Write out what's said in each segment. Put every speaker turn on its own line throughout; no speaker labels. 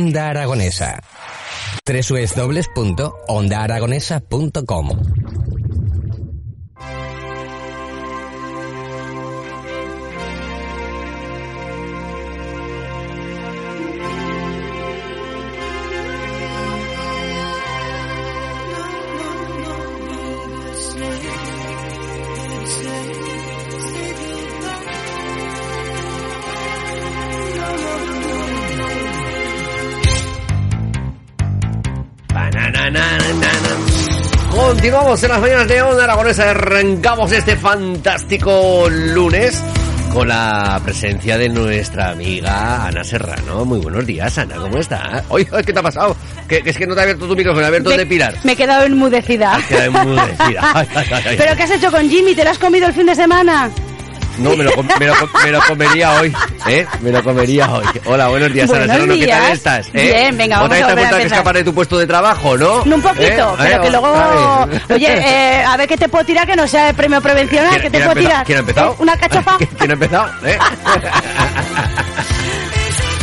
Onda Aragonesa. www.ondaaragonesa.com
Continuamos en las mañanas de Onda Aragonesa. Arrancamos este fantástico lunes con la presencia de nuestra amiga Ana Serrano. Muy buenos días, Ana, ¿cómo estás? Oye, ¿qué te ha pasado? Que, que es que no te ha abierto tu micrófono, ha abierto el de Pilar.
Me he quedado enmudecida.
Has quedado enmudecida.
¿Pero qué has hecho con Jimmy? ¿Te lo has comido el fin de semana?
No, me lo, me, lo, me lo comería hoy, ¿eh? Me lo comería hoy. Hola, buenos días, Ana
Buenos
Serrano, ¿qué tal estás? eh?
Bien, venga, vamos
¿Otra vez te
empezar.
escapar de tu puesto de trabajo, no?
Un poquito,
¿Eh?
pero
Eh,
que luego... Oye, eh, a ver qué te puedo tirar que no sea el premio prevencional,
¿Quién-
¿qué te puedo tirar?
¿Quién ha empezado?
¿Eh? ¿Una cachofa?
¿Quién ha empezado?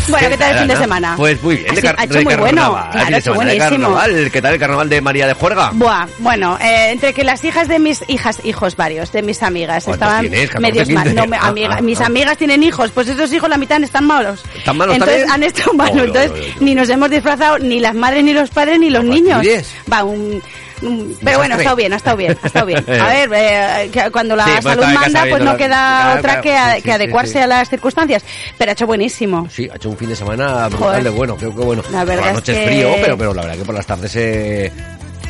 Bueno, ¿qué tal el fin de
Ana?
semana?
Pues muy bien,
ha hecho muy bueno. Claro,
de
buenísimo.
carnaval. ¿Qué tal el carnaval de María de Juerga?
Buah, bueno, eh, entre que las hijas de mis hijas, hijos varios, de mis amigas,
¿Cuántos
estaban
tienes? ¿14,
medios mal.
15?
No, me-
Ah,
amiga-
ah,
mis
ah.
amigas tienen hijos, pues esos hijos la mitad están malos.
¿Están malos
Entonces
también?
han estado malos, entonces ni nos hemos disfrazado ni las madres, ni los padres, ni los niños. Va, un... un- pero bueno, ha estado bien, ha estado bien, ha estado bien. A ver, eh, que cuando la
Sí, pues
salud manda, pues no
la-
queda otra que, a-
sí,
que
sí,
adecuarse a las circunstancias. Pero ha hecho buenísimo.
Sí, ha hecho un fin de semana brutal de bueno, creo que bueno.
La verdad
por las
es
noches
que-
frío, pero, pero la verdad que por las tardes eh,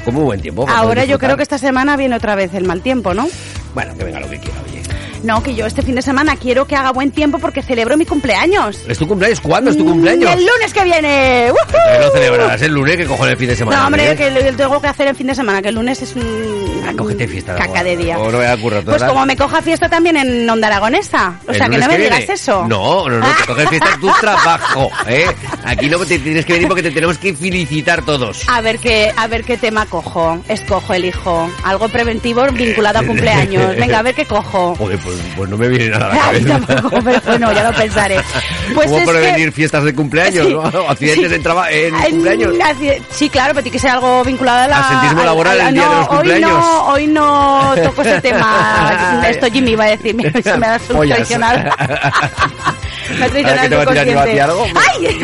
con muy buen tiempo.
Ahora yo creo que esta semana viene otra vez el mal tiempo, ¿no?
Bueno, que venga lo que quiera, oye.
No, que yo este fin de semana quiero que haga buen tiempo porque celebro mi cumpleaños.
¿Es tu cumpleaños? ¿Cuándo es tu cumpleaños?
Mm, El lunes que viene. ¡Woohoo!
Lo celebrarás el lunes que cojones el fin de semana.
No, hombre,
¿eh?
que lo tengo que hacer el fin de semana, que el lunes es un...
Ah, cógete fiesta.
Caca de día.
No me ocurre,
Pues como me coja fiesta también en Onda Aragonesa. O
¿El
sea, que no me digas
viene?
eso.
No, no, no, te coges fiesta en tu trabajo, ¿eh? Aquí no te tienes que venir porque te tenemos que felicitar todos.
A ver qué, a ver qué tema cojo. Escojo, elijo. Algo preventivo vinculado a cumpleaños. Venga, a ver qué cojo.
Joder, pues, pues no me viene nada a la cabeza.
tampoco, pero bueno, ya lo pensaré. Pues
¿Cómo
es
prevenir
que-
fiestas de cumpleaños,
Sí,
no? Accidentes
sí.
en, traba- en
Ay,
cumpleaños.
Sí, claro, pero tiene que ser algo vinculado a la...
Asentismo laboral
al-
el día de
no,
los cumpleaños.
Hoy no, hoy no toco ese tema. Esto Jimmy iba a decir, se me ha traicionado. me ha traicionado
Ahora que te
el
va a tirar yo a ti
subconsciente.
algo.
¡Ay!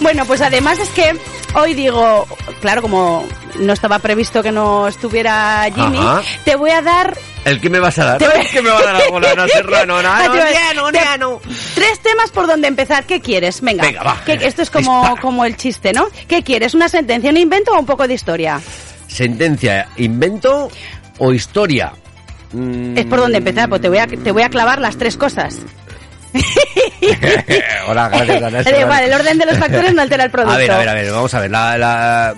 bueno, pues además es que hoy digo, claro, como no estaba previsto que no estuviera Jimmy,
Ajá.
te voy a dar
¿El que me vas a dar?
Te
¿El que me va a dar algo? Serrano, no, no, no,
te-
ya, no.
Tres temas por donde empezar. ¿Qué quieres? Venga.
Venga, va.
¿Qué- esto es como,
Dispara.
como el chiste, ¿no? ¿Qué quieres? ¿Una sentencia, un invento o un poco de historia?
Sentencia, invento o historia.
Es por donde empezar, pues te voy a, te voy a clavar las tres cosas.
Hola, gracias, Ana
igual, el orden de los factores no altera el producto.
A ver, a ver, a ver, vamos a ver. La, la-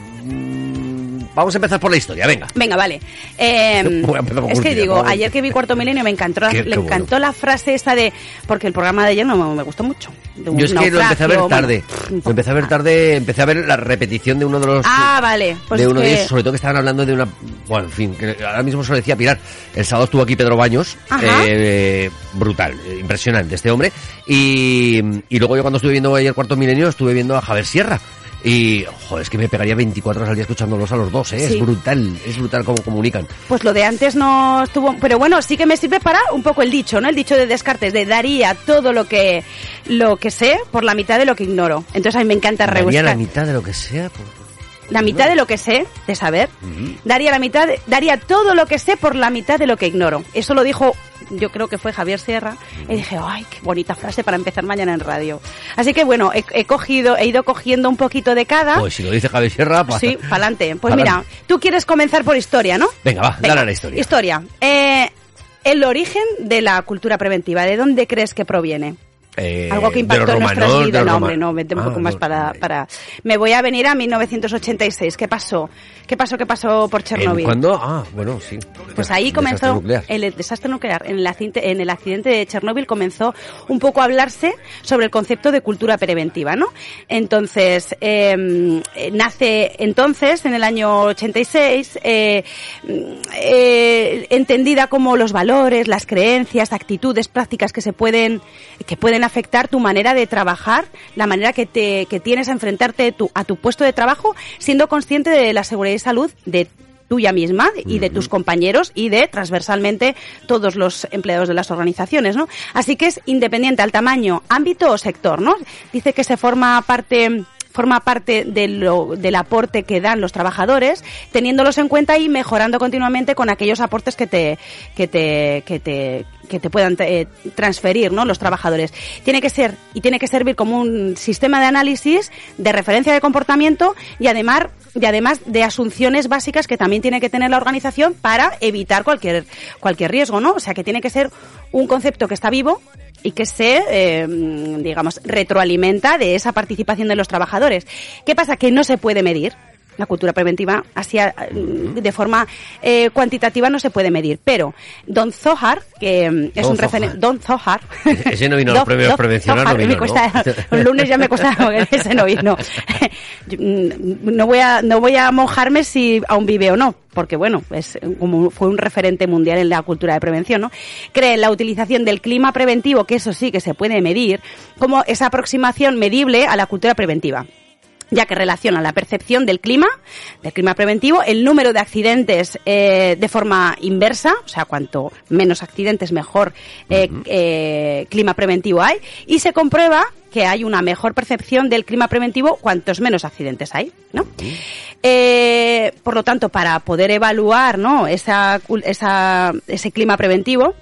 Vamos a empezar por la historia, venga.
Venga, vale. Eh,
Voy a empezar con
es que digo,
vamos.
ayer que vi Cuarto Milenio me encantó,
Qué-
le
qué bueno.
encantó la frase esta de... Porque el programa de ayer no me, me gustó mucho. De un
Yo es que lo empecé a ver tarde.
bueno,
Lo empecé a ver tarde, empecé a ver la repetición de uno de los...
Ah, vale. Pues
de uno de ellos, sobre todo que estaban hablando de una... Bueno, en fin, que ahora mismo se lo decía Pilar. El sábado estuvo aquí Pedro Baños, eh, brutal, impresionante este hombre. Y, y luego yo cuando estuve viendo ayer Cuarto Milenio estuve viendo a Javier Sierra. Y, joder, es que me pegaría 24 horas al día escuchándolos a los dos, ¿eh?
Sí.
Es brutal, es brutal cómo comunican.
Pues lo de antes no estuvo, pero bueno, sí que me sirve para un poco el dicho, ¿no? El dicho de Descartes, de daría todo lo que lo que sé por la mitad de lo que ignoro. Entonces a mí me encanta
Daría
rebuscar.
la mitad de lo que sea. pues,
la mitad de lo que sé de saber, daría la mitad, daría todo lo que sé por la mitad de lo que ignoro. Eso lo dijo, yo creo que fue Javier Sierra, y dije, ay, qué bonita frase para empezar mañana en radio. Así que bueno, he, he cogido, he ido cogiendo un poquito de cada.
Pues si lo dice Javier Sierra, pa-
Sí, para adelante. Pues mira, tú quieres comenzar por historia, ¿no?
Venga, va, dale a la historia.
Historia. Eh, el origen de la cultura preventiva, ¿de dónde crees que proviene?
Eh,
Algo que impactó en nuestras vidas. No, hombre, no, vete un
Ah,
poco más para, para... Me voy a venir a 1986. ¿Qué pasó? ¿Qué pasó? ¿Qué pasó por
¿En
Chernobyl?
¿Cuándo? Ah, bueno, sí.
Pues ahí comenzó el desastre nuclear. En el, accidente, en el accidente de Chernóbil comenzó un poco a hablarse sobre el concepto de cultura preventiva, ¿no? Entonces, eh, eh, nace entonces, en el año 86, eh, eh, entendida como los valores, las creencias, actitudes, prácticas que se pueden, que pueden afectar tu manera de trabajar, la manera que te, que tienes a enfrentarte tu- a tu puesto de trabajo, siendo consciente de la seguridad y salud de tuya misma y de tus compañeros y de transversalmente todos los empleados de las organizaciones, ¿no? Así que es independiente al tamaño, ámbito o sector, ¿no? Dice que se forma parte forma parte de lo- del aporte que dan los trabajadores, teniéndolos en cuenta y mejorando continuamente con aquellos aportes que te, que te, que te, que te puedan eh, transferir, ¿no? Los trabajadores. Tiene que ser, y tiene que servir como un sistema de análisis, de referencia de comportamiento y además, y además de asunciones básicas que también tiene que tener la organización para evitar cualquier, cualquier riesgo, ¿no? O sea que tiene que ser un concepto que está vivo, y que se, eh, digamos, retroalimenta de esa participación de los trabajadores. ¿Qué pasa? Que no se puede medir. La cultura preventiva, así a- de forma eh, cuantitativa, no se puede medir. Pero Don Zohar, que mm, es
Don
un referente. Don Zohar.
Ese no vino a los premios no vino,
me
¿no?
cuesta- el lunes ya me cuesta, ese no vino. Mm, No voy a, no voy a mojarme si aún vive o no, porque bueno, es como fue un referente mundial en la cultura de prevención, ¿no? Cree en la utilización del clima preventivo, que eso sí que se puede medir, como esa aproximación medible a la cultura preventiva ya que relaciona la percepción del clima, del clima preventivo, el número de accidentes eh, de forma inversa, o sea, cuanto menos accidentes, mejor eh, eh, clima preventivo hay, y se comprueba que hay una mejor percepción del clima preventivo cuantos menos accidentes hay, ¿no? Eh, por lo tanto, para poder evaluar ¿no? esa, esa- ese clima preventivo,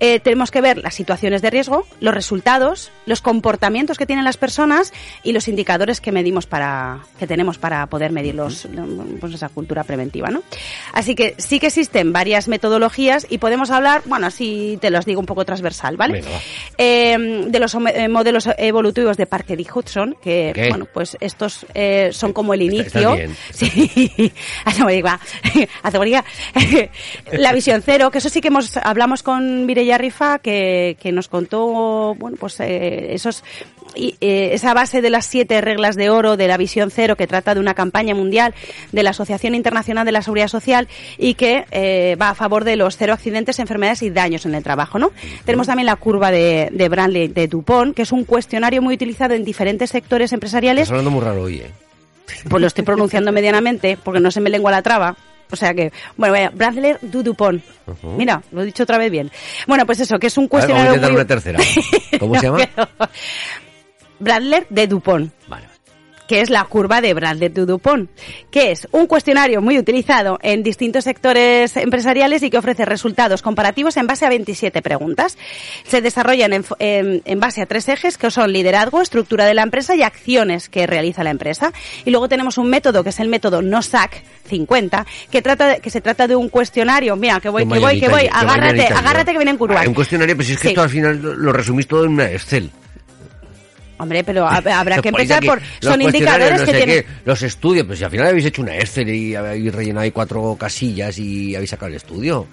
eh, tenemos que ver las situaciones de riesgo, los resultados, los comportamientos que tienen las personas y los indicadores que medimos para que tenemos para poder medir los, pues esa cultura preventiva, ¿no? Así que sí que existen varias metodologías y podemos hablar, bueno, así te los digo un poco transversal, ¿vale?
Venga, va.
Eh, de los modelos evolutivos de Parker y Hudson, que
¿Qué?
bueno, pues estos eh, son como el
Está-
inicio. Sí. Hace muy igual. La visión cero, que eso sí que hemos hablamos con Mireia Rifa, que, que nos contó, bueno, pues eh, esos y, eh, esa base de las siete reglas de oro de la visión cero que trata de una campaña mundial de la Asociación Internacional de la Seguridad Social y que eh, va a favor de los cero accidentes, enfermedades y daños en el trabajo, ¿no? Tenemos también la curva de, de Brantley de Dupont, que es un cuestionario muy utilizado en diferentes sectores empresariales
Estás hablando muy raro hoy, ¿eh?
pues lo estoy pronunciando medianamente porque no se me lengua la traba. O sea que, bueno, vaya, Bradley du Dupont. Mira, lo he dicho otra vez bien. Bueno, pues eso, que es un
A ver, vamos a
cuestionario
intentar
muy...
una tercera. ¿Cómo se llama?
pero- Bradley de Dupont
Vale.
que es la curva de Bradley de Dupont, que es un cuestionario muy utilizado en distintos sectores empresariales y que ofrece resultados comparativos en base a 27 preguntas. Se desarrollan en, en- en base a tres ejes que son liderazgo, estructura de la empresa y acciones que realiza la empresa. Y luego tenemos un método que es el método NOSAC 50, que trata de- que se trata de un cuestionario. Mira, que voy, que voy, que voy, agárrate, agárrate que viene en curva.
Ah, un cuestionario, pues si es que
Sí.
esto al final lo resumís todo en una Excel.
Hombre, pero hab- habrá que empezar por... Son indicadores
no
que
sé
tienen...
qué, los estudios, pues si al final habéis hecho una Excel y habéis rellenado ahí cuatro casillas y habéis sacado el estudio.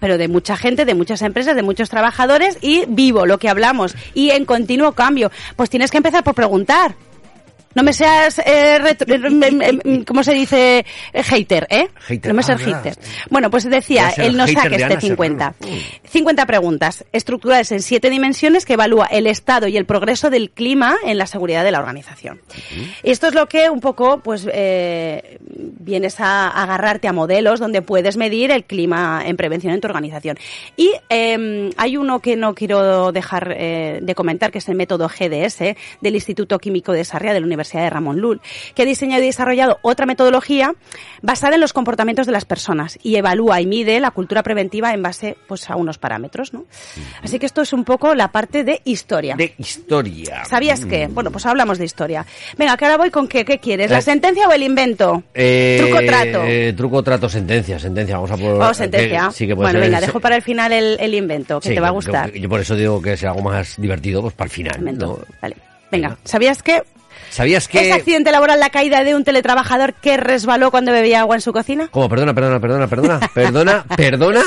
pero de mucha gente, de muchas empresas, de muchos trabajadores y vivo lo que hablamos y en continuo cambio. Pues tienes que empezar por preguntar. No me seas, eh, retro- em, em, em, ¿cómo se dice? Eh, hater, ¿eh?
Hater,
No me
ah,
seas
verdad.
hater. Bueno, pues decía, él no saque este
Ana
50.
Serrano.
50 preguntas, estructuradas en siete dimensiones que evalúa el estado y el progreso del clima en la seguridad de la organización. Esto es lo que un poco, pues, eh, vienes a agarrarte a modelos donde puedes medir el clima en prevención en tu organización. Y eh, hay uno que no quiero dejar eh, de comentar, que es el método GDS del Instituto Químico de Sarria de la Universidad Universidad de Ramón Llull, que ha diseñado y desarrollado otra metodología basada en los comportamientos de las personas y evalúa y mide la cultura preventiva en base pues, a unos parámetros. ¿no? Así que esto es un poco la parte de historia.
De historia.
¿Sabías qué?
Mm.
Bueno, pues hablamos de historia. Venga, que ahora voy con qué, qué quieres,
Eh,
¿la sentencia o el invento?
Eh,
Truco trato.
eh, truco trato, sentencia, sentencia. Vamos a por.
Oh, sentencia.
eh, sí que puede
bueno,
ser
venga,
el-
dejo para el final el, el invento, que
Sí,
te va a gustar.
Yo, por eso digo que sea algo más divertido, pues para el final. ¿no?
Vale. Venga, ¿sabías que
¿Sabías
es
que.?
accidente laboral la caída de un teletrabajador que resbaló cuando bebía agua en su cocina?
¿Cómo? Perdona, perdona, perdona, perdona, perdona, perdona,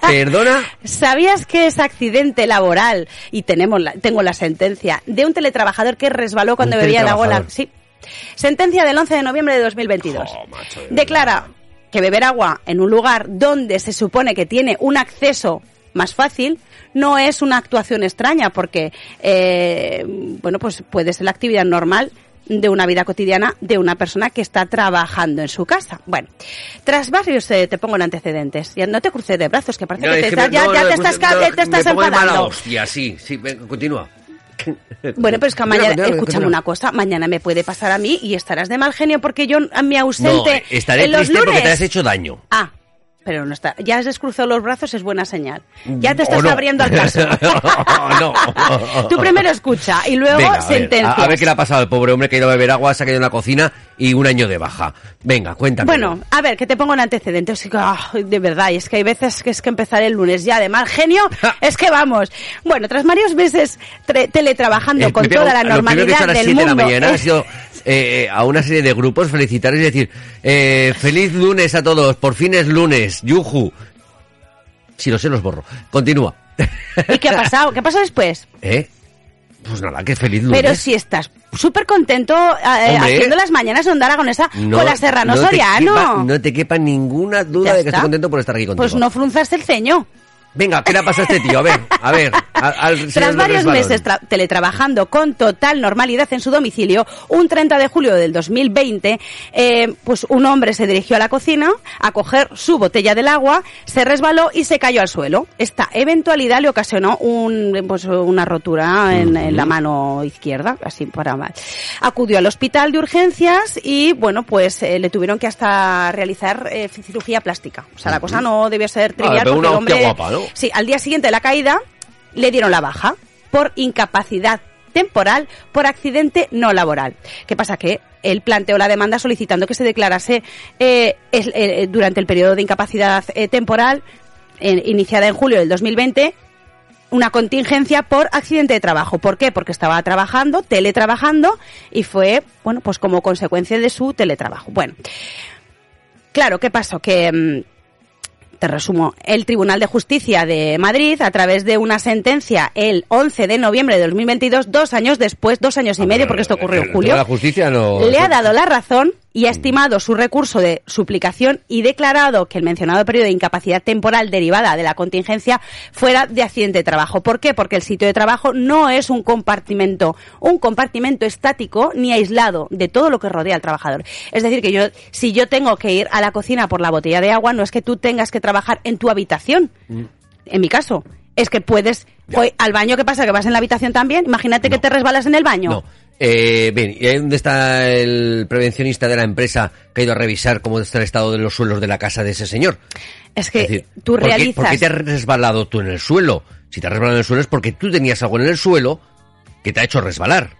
perdona.
¿Sabías que es accidente laboral? Y tenemos la- tengo la sentencia de un teletrabajador que resbaló cuando bebía el agua. Sí. Sentencia del 11 de noviembre de 2022.
Jo, macho, de
Declara que beber agua en un lugar donde se supone que tiene un acceso más fácil no es una actuación extraña porque eh, bueno pues puede ser la actividad normal de una vida cotidiana de una persona que está trabajando en su casa. Bueno, tras varios eh, te pongo en antecedentes. Ya no te cruces de brazos, que parece
No,
que,
es
te
que
estás-
me-
ya,
no,
ya
no,
te estás, te estás
me
enfadando.
hostia, sí, sí, continúa.
Bueno, pero es que mañana, escúchame
continúa.
una cosa, mañana me puede pasar a mí y estarás de mal genio porque yo a mi ausente
No, estaré
en los
triste
lunes.
porque te has hecho daño.
Ah, pero no está. Ya has descruzado los brazos, es buena señal. Ya te
¿O
estás
no?
abriendo al caso.
no.
Tú primero escucha y luego
Venga, a a, a ver qué le ha pasado al pobre hombre que ha ido a beber agua, se ha caído en la cocina y un año de baja. Venga, cuéntame.
Bueno, a ver, que te pongo en antecedentes. Es que, ah, de verdad, y es que hay veces que es que empezar el lunes ya de mal genio, es que vamos. Bueno, tras varios meses teletrabajando
Eh,
con toda la
lo que
normalidad
a las
del
7 de la
mundo.
mañana ha
eh,
sido eh, a una serie de grupos felicitarles y decir eh, feliz lunes a todos, por fin es lunes, yuju. Si lo sé, los borro. Continúa.
¿Y qué ha pasado? ¿Qué pasa después?
¿Eh? Pues nada, que feliz lunes.
Pero si estás súper contento eh,
Hombre.
haciendo las mañanas de Onda Aragonesa
No-
con la Serrano
no te
Soriano.
quepa- no te quepa ninguna duda
Ya
de que
está.
estoy contento por estar aquí contigo.
Pues no frunzas el ceño.
Venga, ¿qué le pasa a este tío? A ver, a ver. Al
Tras varios meses tra- teletrabajando con total normalidad en su domicilio, un 30 de julio del 2020, eh, pues un hombre se dirigió a la cocina a coger su botella del agua, se resbaló y se cayó al suelo. Esta eventualidad le ocasionó un, pues, una rotura en, en la mano izquierda, así para mal. Acudió al hospital de urgencias y, bueno, pues eh, le tuvieron que hasta realizar eh, cirugía plástica. O sea, la cosa no debió ser trivial
pero
porque el hombre...
hostia guapa, ¿no?
Sí, al día siguiente de la caída le dieron la baja por incapacidad temporal por accidente no laboral. ¿Qué pasa? Que él planteó la demanda solicitando que se declarase eh, eh, durante el periodo de incapacidad eh, temporal iniciada en julio del 2020 una contingencia por accidente de trabajo. ¿Por qué? Porque estaba trabajando, teletrabajando, y fue, bueno, pues como consecuencia de su teletrabajo. Bueno, claro, ¿qué pasó? Que, mm, te resumo, el Tribunal de Justicia de Madrid, a través de una sentencia el 11 de noviembre de 2022, dos años después, dos años y medio, porque esto ocurrió en julio,
La justicia no.
le ha dado la razón y ha estimado su recurso de suplicación y declarado que el mencionado periodo de incapacidad temporal derivada de la contingencia fuera de accidente de trabajo. ¿Por qué? Porque el sitio de trabajo no es un compartimento, un compartimento estático ni aislado de todo lo que rodea al trabajador. Es decir, que yo, si yo tengo que ir a la cocina por la botella de agua, no es que tú tengas que trabajar en tu habitación. En mi caso, es que puedes, hoy, al baño, ¿qué pasa? ¿Que vas en la habitación también? Imagínate que te resbalas en el baño.
No. Eh, bien, ¿y ahí dónde está el prevencionista de la empresa que ha ido a revisar cómo está el estado de los suelos de la casa de ese señor?
Es que
Es decir,
tú
¿por qué-
realizas...
¿Por qué te has resbalado tú en el suelo? Si te has resbalado en el suelo es porque tú tenías algo en el suelo que te ha hecho resbalar,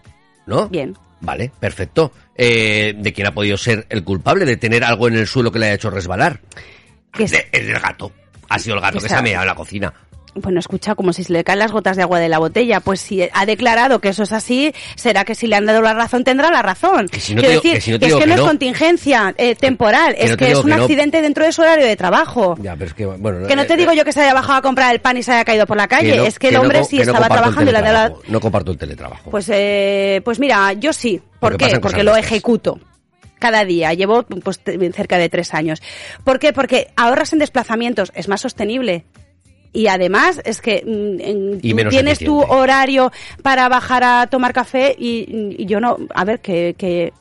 ¿no?
Bien.
Vale, perfecto. Eh, ¿De quién ha podido ser el culpable de tener algo en el suelo que le haya hecho resbalar?
Que es-
el del gato. Ha sido el gato
Que
que se ha meado en la cocina.
Bueno, escucha, como si se le caen las gotas de agua de la botella. Pues si ha declarado que eso es así, será que si le han dado la razón, tendrá la razón.
Que si no
Quiero
te digo-
decir,
que si no te
es que
que
no,
no.
es contingencia eh, temporal, es
te
que es
digo
un accidente dentro de su horario de trabajo.
Ya, pero es que, bueno...
Que no te
eh,
digo
eh,
yo que se haya bajado a comprar el pan y se haya caído por la calle, es que el hombre sí estaba trabajando y le han dado la...
No comparto el teletrabajo.
Pues, eh, pues mira, yo sí. ¿Por
Porque
qué? Porque lo ejecuto. Cada día. Llevo pues, cerca de tres años. ¿Por qué? Porque ahorras en desplazamientos, es más sostenible. Y además es que mm,
Y
tú tienes tu horario para bajar a tomar café y, y yo no, a ver, que, que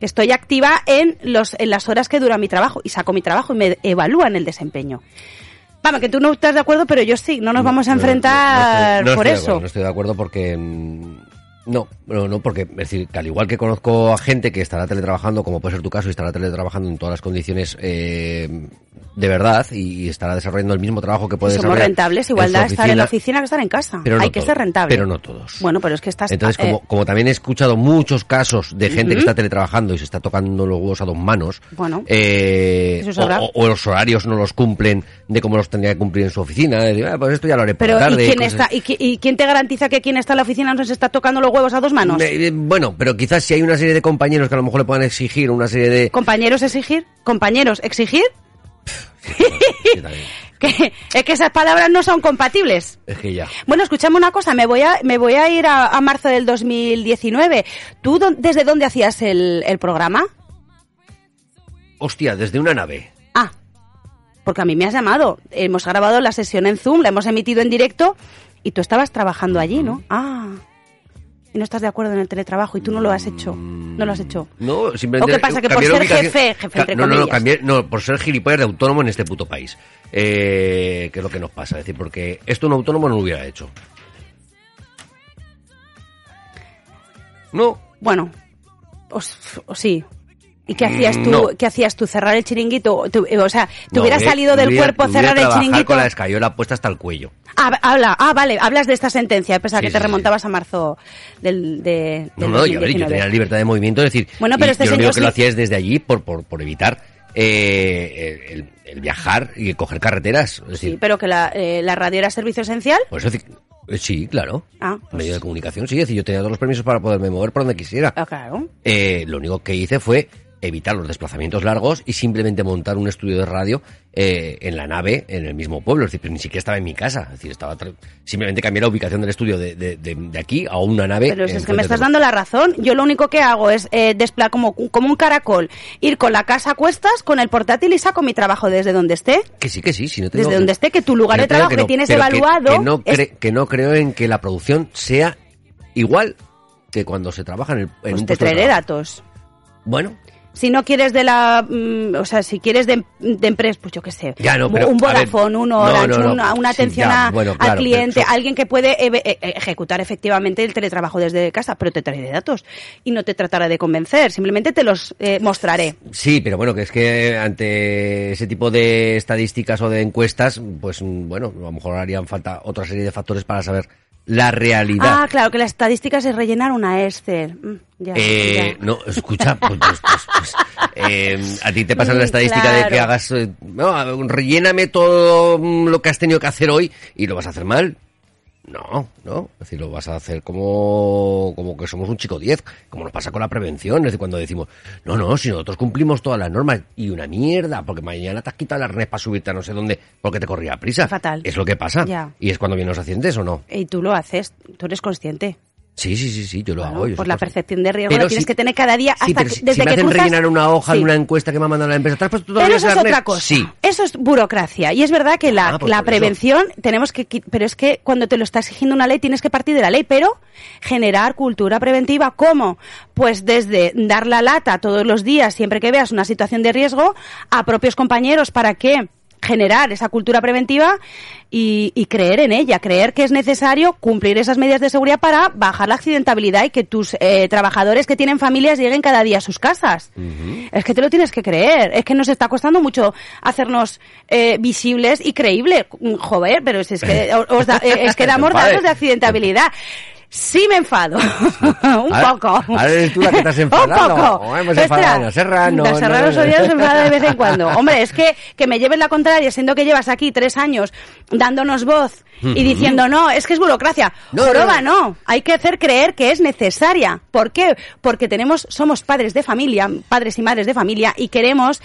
estoy activa en, los, en las horas que dura mi trabajo y saco mi trabajo y me evalúan el desempeño. Vamos, que tú no estás de acuerdo, pero yo sí, no nos vamos a enfrentar
no estoy- no
por
estoy
eso.
acuerdo, no estoy de acuerdo porque mm, No, no, no, porque es decir, que al igual que conozco a gente que estará teletrabajando, como puede ser tu caso, y estará teletrabajando en todas las condiciones eh, de verdad y estará desarrollando el mismo trabajo que puede
Somos
desarrollar
rentables,
en
igual
su
da estar en la
oficina.
que estar en casa.
Pero no
Hay que
todos,
ser rentable.
Pero no todos.
Bueno, pero es que estás...
Entonces, como,
eh,
como también he escuchado muchos casos de gente que está teletrabajando y se está tocando los huevos a dos manos,
Bueno,
eh,
eso es
o, o- los horarios no los cumplen de como los tendría que cumplir en su oficina, de decir, "Ah, pues esto ya lo haré por
pero
la tarde.
¿y, quién está, y, qui- y quién te garantiza que quien está en la oficina no se está tocando los huevos a dos manos?
Eh, bueno, pero quizás si hay una serie de compañeros que a lo mejor le puedan exigir una serie de...
Compañeros exigir, compañeros exigir. que es que esas palabras no son compatibles.
Es que ya.
Bueno, escuchame una cosa, me voy a, me voy a ir a, a marzo del 2019. ¿Tú desde dónde hacías el, el programa?
Hostia, desde una nave.
Ah, porque a mí me has llamado. Hemos grabado la sesión en Zoom, la hemos emitido en directo y tú estabas trabajando allí, ¿no? Ah. Y no estás de acuerdo en el teletrabajo y tú no lo has hecho. No lo has hecho.
No, simplemente...
¿O qué pasa? Que por ser jefe, jefe entre
no, no, no, cambié- no, por ser gilipollas de autónomo en este puto país. Eh, que es lo que nos pasa. Es decir, porque esto un autónomo no lo hubiera hecho. No,
Bueno, o sí. ¿Y qué hacías tú?
no.
¿Qué hacías tú? ¿Cerrar el chiringuito? Tú- o sea, ¿te
no,
hubieras
hubiera-
salido del
hubiera-
cuerpo cerrar el chiringuito?
con la escayola puesta hasta el cuello.
Ah, habla, ah, vale, hablas de esta sentencia. Pensaba
Sí,
que te
sí,
remontabas a marzo del, de,
No,
del
no, a ver, yo
2019.
tenía la libertad de movimiento, es decir,
Bueno, pero este
yo lo único que lo hacía es desde allí por, por, por evitar eh, el, el viajar y coger carreteras. Es decir,
Sí, pero que la, eh, la radio era servicio esencial.
por eso, decir, eh, sí, claro.
Ah, pues-
Medio de comunicación, sí, es decir, yo tenía todos los permisos para poderme mover por donde quisiera.
Ah, claro.
Eh, lo único que hice fue evitar los desplazamientos largos y simplemente montar un estudio de radio eh, en la nave, en el mismo pueblo. Es decir, pero ni siquiera estaba en mi casa. Es decir, estaba simplemente cambié la ubicación del estudio de, de, de- de aquí a una nave.
Pero es que me estás dando la razón. Yo lo único que hago es eh, despla como, como un caracol, ir con la casa a cuestas, con el portátil y saco mi trabajo desde donde esté.
Que sí, que sí. Si no te
Desde donde esté, que tu lugar de trabajo que,
no,
tienes evaluado.
Que, no
es-
que no creo en que la producción sea igual que cuando se trabaja en, el, en
pues
un
te traeré datos.
Bueno,
Si no quieres de la. mm, o sea, si quieres de, de empresa, pues yo qué sé.
Ya, no, pero,
un
ver,
Vodafone, un Orange,
no, no,
una, una
sí,
atención
ya,
a-
bueno,
al cliente,
pero
alguien que puede eh, eh, ejecutar efectivamente el teletrabajo desde casa, pero te traeré datos y no te trataré de convencer, simplemente te los eh, mostraré.
Sí, pero bueno, que es que ante ese tipo de estadísticas o de encuestas, pues mm, bueno, a lo mejor harían falta otra serie de factores para saber la realidad.
Ah, claro, que las estadísticas es rellenar una Excel. Mm, ya,
Eh,
ya.
no, escucha, pues, pues, pues, pues, eh, a ti te pasa la
Mm,
estadística de que hagas, eh, no, relléname todo mm, lo que has tenido que hacer hoy y lo vas a hacer mal. No, no, es decir, lo vas a hacer como, como que somos un chico 10, como nos pasa con la prevención, es decir, cuando decimos, no, no, si nosotros cumplimos todas las normas y una mierda, porque mañana te has quitado el arnés para subirte a no sé dónde porque te corría prisa.
Fatal.
Es lo que pasa.
Ya.
Y es cuando vienen los accidentes o no.
Y tú lo haces, tú eres consciente.
Sí, sí, sí, sí, yo lo
Bueno,
hago. yo
por la percepción de riesgo
Pero
la tienes
si-
que tener cada día
Sí,
hasta
pero
que,
si,
desde
si me
que
hacen rellenar una hoja
Sí.
en una encuesta que me ha mandado la empresa, ¿te has puesto
Pero eso es otra cosa.
Sí.
Eso es burocracia. Y es verdad que la,
Ah, pues
la
por eso.
prevención tenemos que... Pero es que cuando te lo está exigiendo una ley tienes que partir de la ley, pero generar cultura preventiva. ¿Cómo? Pues desde dar la lata todos los días, siempre que veas una situación de riesgo, a propios compañeros para que generar esa cultura preventiva y, y creer en ella, creer que es necesario cumplir esas medidas de seguridad para bajar la accidentabilidad y que tus eh, trabajadores que tienen familias lleguen cada día a sus casas. Es que te lo tienes que creer, es que nos está costando mucho hacernos eh, visibles y creíbles. Joder, pero es, es que, os da- eh, es que damos datos de accidentabilidad. Sí me enfado, un
Ahora-
poco.
ahora eres tú la que te has
Un poco.
Oh, hemos enfadado a la Serra, no, no, no.
se enfada de vez en cuando. Hombre, es que, que me lleves la contraria, siendo que llevas aquí tres años dándonos voz y diciendo, no, es que es burocracia.
No,
Joroba,
no,
no. Hay que hacer creer que es necesaria. ¿Por qué? Porque tenemos, somos padres de familia, padres y madres de familia, y queremos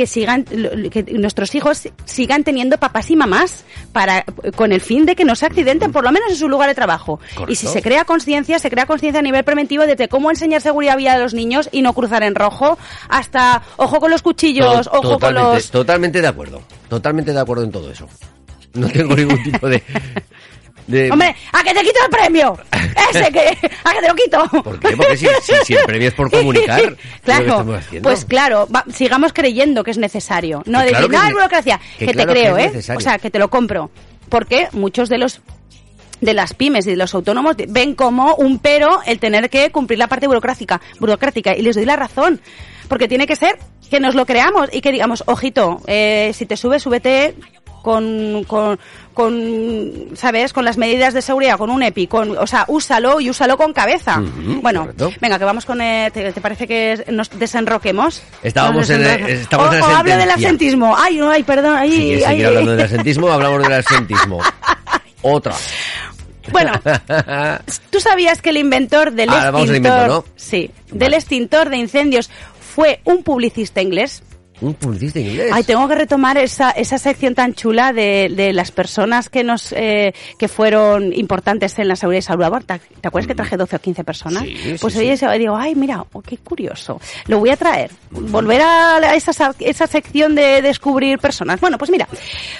que sigan que nuestros hijos sigan teniendo papás y mamás para con el fin de que no se accidenten por lo menos en su lugar de trabajo
Correcto.
y si se crea conciencia se crea conciencia a nivel preventivo desde cómo enseñar seguridad vial a los niños y no cruzar en rojo hasta ojo con los cuchillos ojo con los
totalmente de acuerdo. Totalmente de acuerdo en todo eso. No tengo ningún tipo de... de-
hombre a que te quito el premio ese que a que te lo quito
¿Por qué? Porque si, si- si el premio es por comunicar,
claro, pues claro, va- sigamos creyendo que es necesario. No decir,
claro
no,
es
burocracia,
que
que,
claro
te creo, ¿eh?
necesario.
O sea, que te lo compro. Porque muchos de los de las pymes y de los autónomos ven como un pero el tener que cumplir la parte burocrática, burocrática y les doy la razón, porque tiene que ser que nos lo creamos y que digamos, ojito, eh, si te subes, súbete con, con, con, ¿sabes? Con las medidas de seguridad, con un EPI, con, o sea, úsalo y úsalo con cabeza. Bueno,
correcto.
venga, que vamos con, eh, te, te parece que nos desenroquemos?
Estábamos
Nos
en
desenroquemos.
estamos
o,
en la
o hablo del asentismo. Ay, no, ay, perdón, ay, ay,
seguir hablando del asentismo, hablamos del asentismo. Otra.
Bueno, ¿tú sabías que el inventor del
Ahora
extintor,
invento, ¿no?
sí, del extintor de incendios fue un publicista inglés?
Un publicista inglés.
Ay, tengo que retomar esa, esa sección tan chula de, de las personas que nos eh, que fueron importantes en la seguridad y salud laboral. ¿Te, te acuerdas que traje 12 o 15 personas?
Mm. Sí,
pues
sí,
oye,
sí.
digo, ay, mira, oh, qué curioso. Lo voy a traer. Volver a esa, sa- esa sección de descubrir personas. Bueno, pues mira,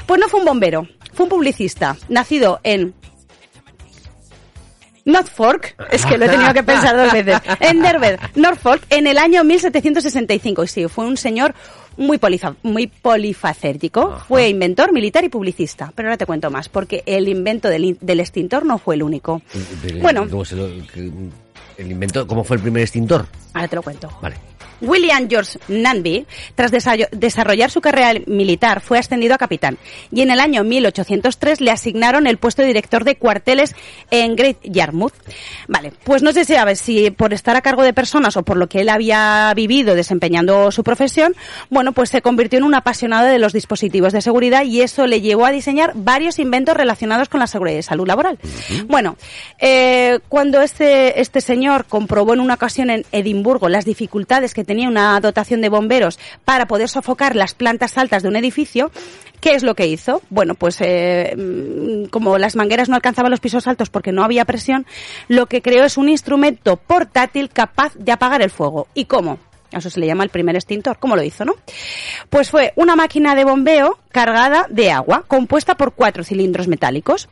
pues no fue un bombero, fue un publicista, nacido en Norfolk, es que lo he tenido que pensar dos veces, en Derby, Norfolk, en el año 1765. Y sí, fue un señor muy, polifa- muy polifacético. Fue inventor, militar y publicista. Pero ahora te cuento más, porque el invento del, del extintor no fue el único.
Pero,
Bueno,
¿cómo se lo- que- el invento, ¿cómo fue el primer extintor?
ahora te lo cuento.
Vale.
William George Nanby, tras desa- desarrollar su carrera militar, fue ascendido a capitán y en el año 1803 le asignaron el puesto de director de cuarteles en Great Yarmouth. Vale, pues no sé si sabes si por estar a cargo de personas o por lo que él había vivido desempeñando su profesión, bueno, pues se convirtió en un apasionado de los dispositivos de seguridad y eso le llevó a diseñar varios inventos relacionados con la seguridad y salud laboral. Bueno, eh, cuando este, este señor comprobó en una ocasión en Edimburgo las dificultades que tenía una dotación de bomberos para poder sofocar las plantas altas de un edificio, ¿qué es lo que hizo? Bueno, pues eh, mm, como las mangueras no alcanzaban los pisos altos porque no había presión, lo que creó es un instrumento portátil capaz de apagar el fuego. ¿Y cómo? A Eso se le llama el primer extintor. ¿Cómo lo hizo, no? Pues fue una máquina de bombeo cargada de agua, compuesta por cuatro cilindros metálicos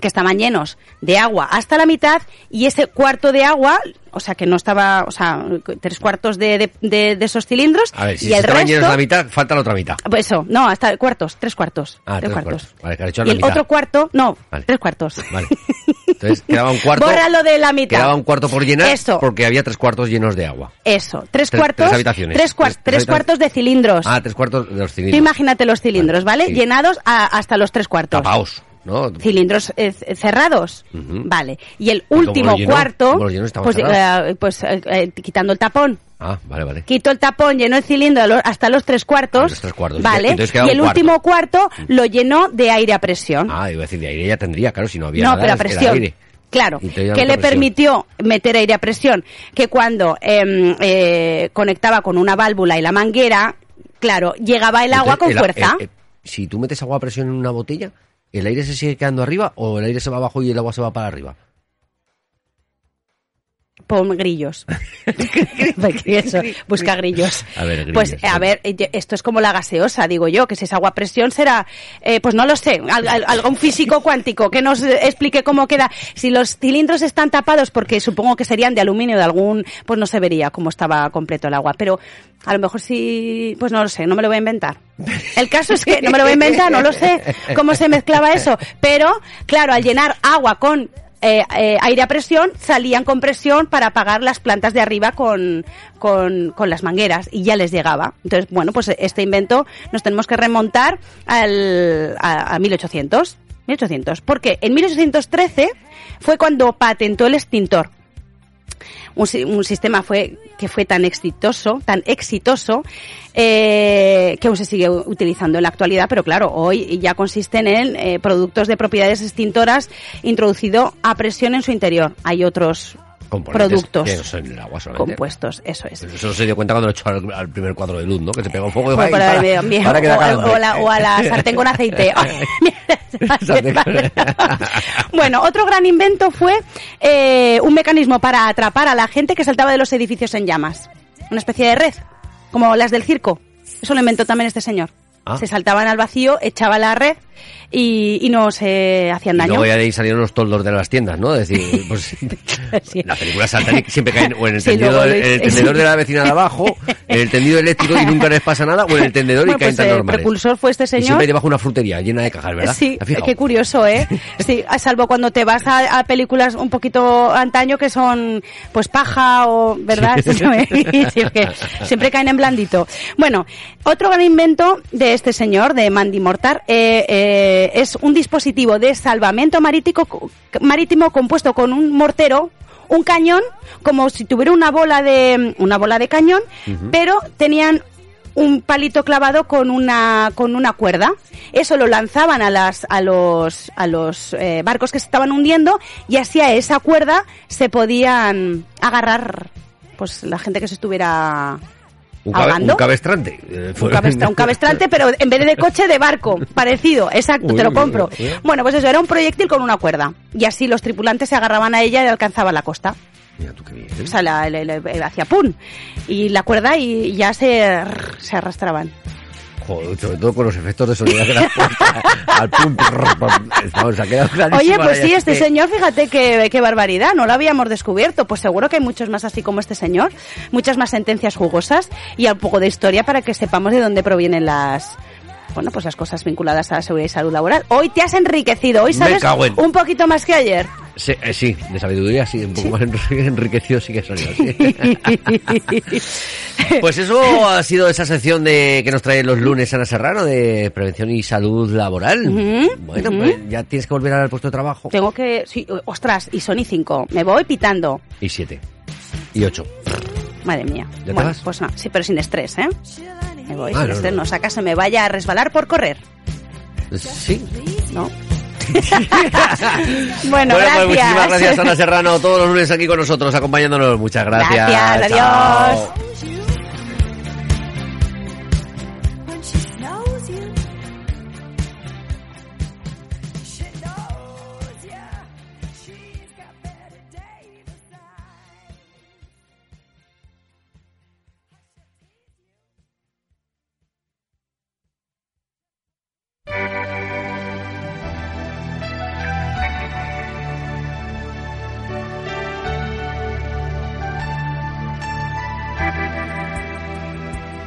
que estaban llenos de agua hasta la mitad y ese cuarto de agua, o sea que no estaba, o sea, tres cuartos de, de- de- de esos cilindros
A ver, si
y el
estaban llenos
resto,
la mitad, falta la otra mitad.
pues eso, no, hasta cuartos, tres cuartos,
Ah,
tres,
tres
cuartos.
cuartos. Vale, que ha hecho
y
la
el
mitad.
otro cuarto, no,
Vale.
tres cuartos.
Vale. Entonces quedaba un cuarto.
Bórralo de la mitad.
Quedaba un cuarto por llenar
Eso.
porque había tres cuartos llenos de agua.
Eso, tres,
Tres-
cuartos,
tres habitaciones.
tres, cuar-
Tres-
tres
tres
cuartos de cilindros.
Ah, tres cuartos de los
Tú
cilindros.
imagínate los cilindros, ¿vale?
Sí.
Llenados a- hasta los tres cuartos.
Tapaos, ¿no?
cilindros eh, cerrados. Vale. Y el último cuarto,
¿Cómo lo llenó? ¿Estaban
pues, eh, pues eh, quitando el tapón.
Ah, vale, vale.
Quito el tapón, llenó el cilindro hasta los tres cuartos.
Los tres cuartos.
Vale. Y el último cuarto lo llenó de aire a presión.
Ah, iba a decir, de aire ya tendría, claro, si no había
no,
nada,
pero a presión.
aire.
Claro, que le permitió meter aire a presión, que cuando em, eh, conectaba con una válvula y la manguera, claro, llegaba el agua con
el-
fuerza.
el- el- si tú metes agua a presión en una botella, ¿el aire se sigue quedando arriba o el aire se va abajo y el agua se va para arriba?
Pon grillos. Eso, busca grillos.
A ver, grillos,
Pues, a ver, esto es como la gaseosa, digo yo, que si es agua a presión será, eh, pues no lo sé, al- al- algún físico cuántico que nos eh, explique cómo queda. Si los cilindros están tapados, porque supongo que serían de aluminio de algún, pues no se vería cómo estaba completo el agua. Pero a lo mejor sí, pues no lo sé, no me lo voy a inventar. El caso es que no me lo voy a inventar, no lo sé cómo se mezclaba eso. Pero, claro, al llenar agua con eh, eh, aire a presión, salían con presión para apagar las plantas de arriba con, con, las mangueras y ya les llegaba. Entonces, bueno, pues este invento nos tenemos que remontar al, a, a 1800. 1800. Porque en 1813 fue cuando patentó el extintor. Un, un sistema fue que fue tan exitoso, tan exitoso, eh, que aún se sigue utilizando en la actualidad, pero claro, hoy ya consisten en eh, productos de propiedades extintoras introducido a presión en su interior. Hay otros productos
que son el agua
compuestos, eso es.
Eso se dio cuenta cuando lo echó al, al primer cuadro de luz, ¿no? Que se pegó un poco de
Bueno, para ambiente,
Ahora queda
o, o la- o a la sartén con aceite. Bueno, otro gran invento fue eh, un mecanismo para atrapar a la gente que saltaba de los edificios en llamas. Una especie de red, como las del circo. Eso lo inventó también este señor.
Ah.
Se saltaban al vacío, echaban la red y, y no se hacían
Y
daño.
luego ya de ahí salieron los toldos de las tiendas, ¿no? Es decir, pues,
Sí.
las películas saltan y siempre caen o en el
Sí,
tendedor, en el tendedor
sí.
de la vecina de abajo, en el tendido eléctrico y nunca les pasa nada, o en el tendedor
Bueno,
y caen
pues
tan
el
normales.
precursor fue este
Y
señor.
siempre debajo una frutería llena de cajas, ¿verdad?
Sí, qué curioso, ¿eh? Sí, a salvo cuando te vas a, a películas un poquito antaño que son, pues, paja o, ¿verdad? Siempre, siempre, siempre caen en blandito. Bueno, otro gran invento de este señor, de Mandy Mortar, eh, eh, es un dispositivo de salvamento marítimo, marítimo compuesto con un mortero, un cañón, como si tuviera una bola de, una bola de cañón, pero tenían un palito clavado con una con una cuerda. Eso lo lanzaban a las a los a los eh, barcos que se estaban hundiendo y así a esa cuerda se podían agarrar pues la gente que se estuviera
Un, cabe- un cabestrante. eh,
un, cabestra- un cabestrante, pero en vez de coche, de barco. Parecido, exacto,
Uy,
te lo compro.
uy, uy.
Bueno, pues eso, era un proyectil con una cuerda. Y así los tripulantes se agarraban a ella y alcanzaban la costa.
Mira tú qué bien.
O sea, la, la- la- hacía pum. Y la cuerda y ya se, se arrastraban.
Joder, sobre todo con los efectos de sonido que le has puesto al pum, prr, pum. Vamos, ha quedado
Oye, pues sí,
es
este
que-
señor, fíjate qué, qué barbaridad, no lo habíamos descubierto. Pues seguro que hay muchos más así como este señor, muchas más sentencias jugosas y un poco de historia para que sepamos de dónde provienen las, bueno, pues las cosas vinculadas a la seguridad y salud laboral. Hoy te has enriquecido, hoy sabes
en-
un poquito más que ayer.
Sí, eh, sí, de sabiduría sí, un poco más enri- enriquecido sí que soy yo, sí. Pues eso ha sido esa sección de que nos trae los lunes Ana Serrano de prevención y salud laboral. Bueno, pues ya tienes que volver al puesto de trabajo.
Tengo que, sí, ostras, y son y cinco. Me voy pitando.
Y siete. Y ocho.
Madre mía.
¿Ya te
bueno,
vas?
pues no, sí, pero sin estrés, ¿eh? Me voy
Ah, no,
estrés,
no.
no, saca se me vaya a resbalar por correr,
Sí.
¿no? bueno,
Bueno, pues
gracias.
muchísimas gracias Ana Serrano, todos los lunes aquí con nosotros, acompañándonos. Muchas gracias.
Gracias,
Chao.
adiós.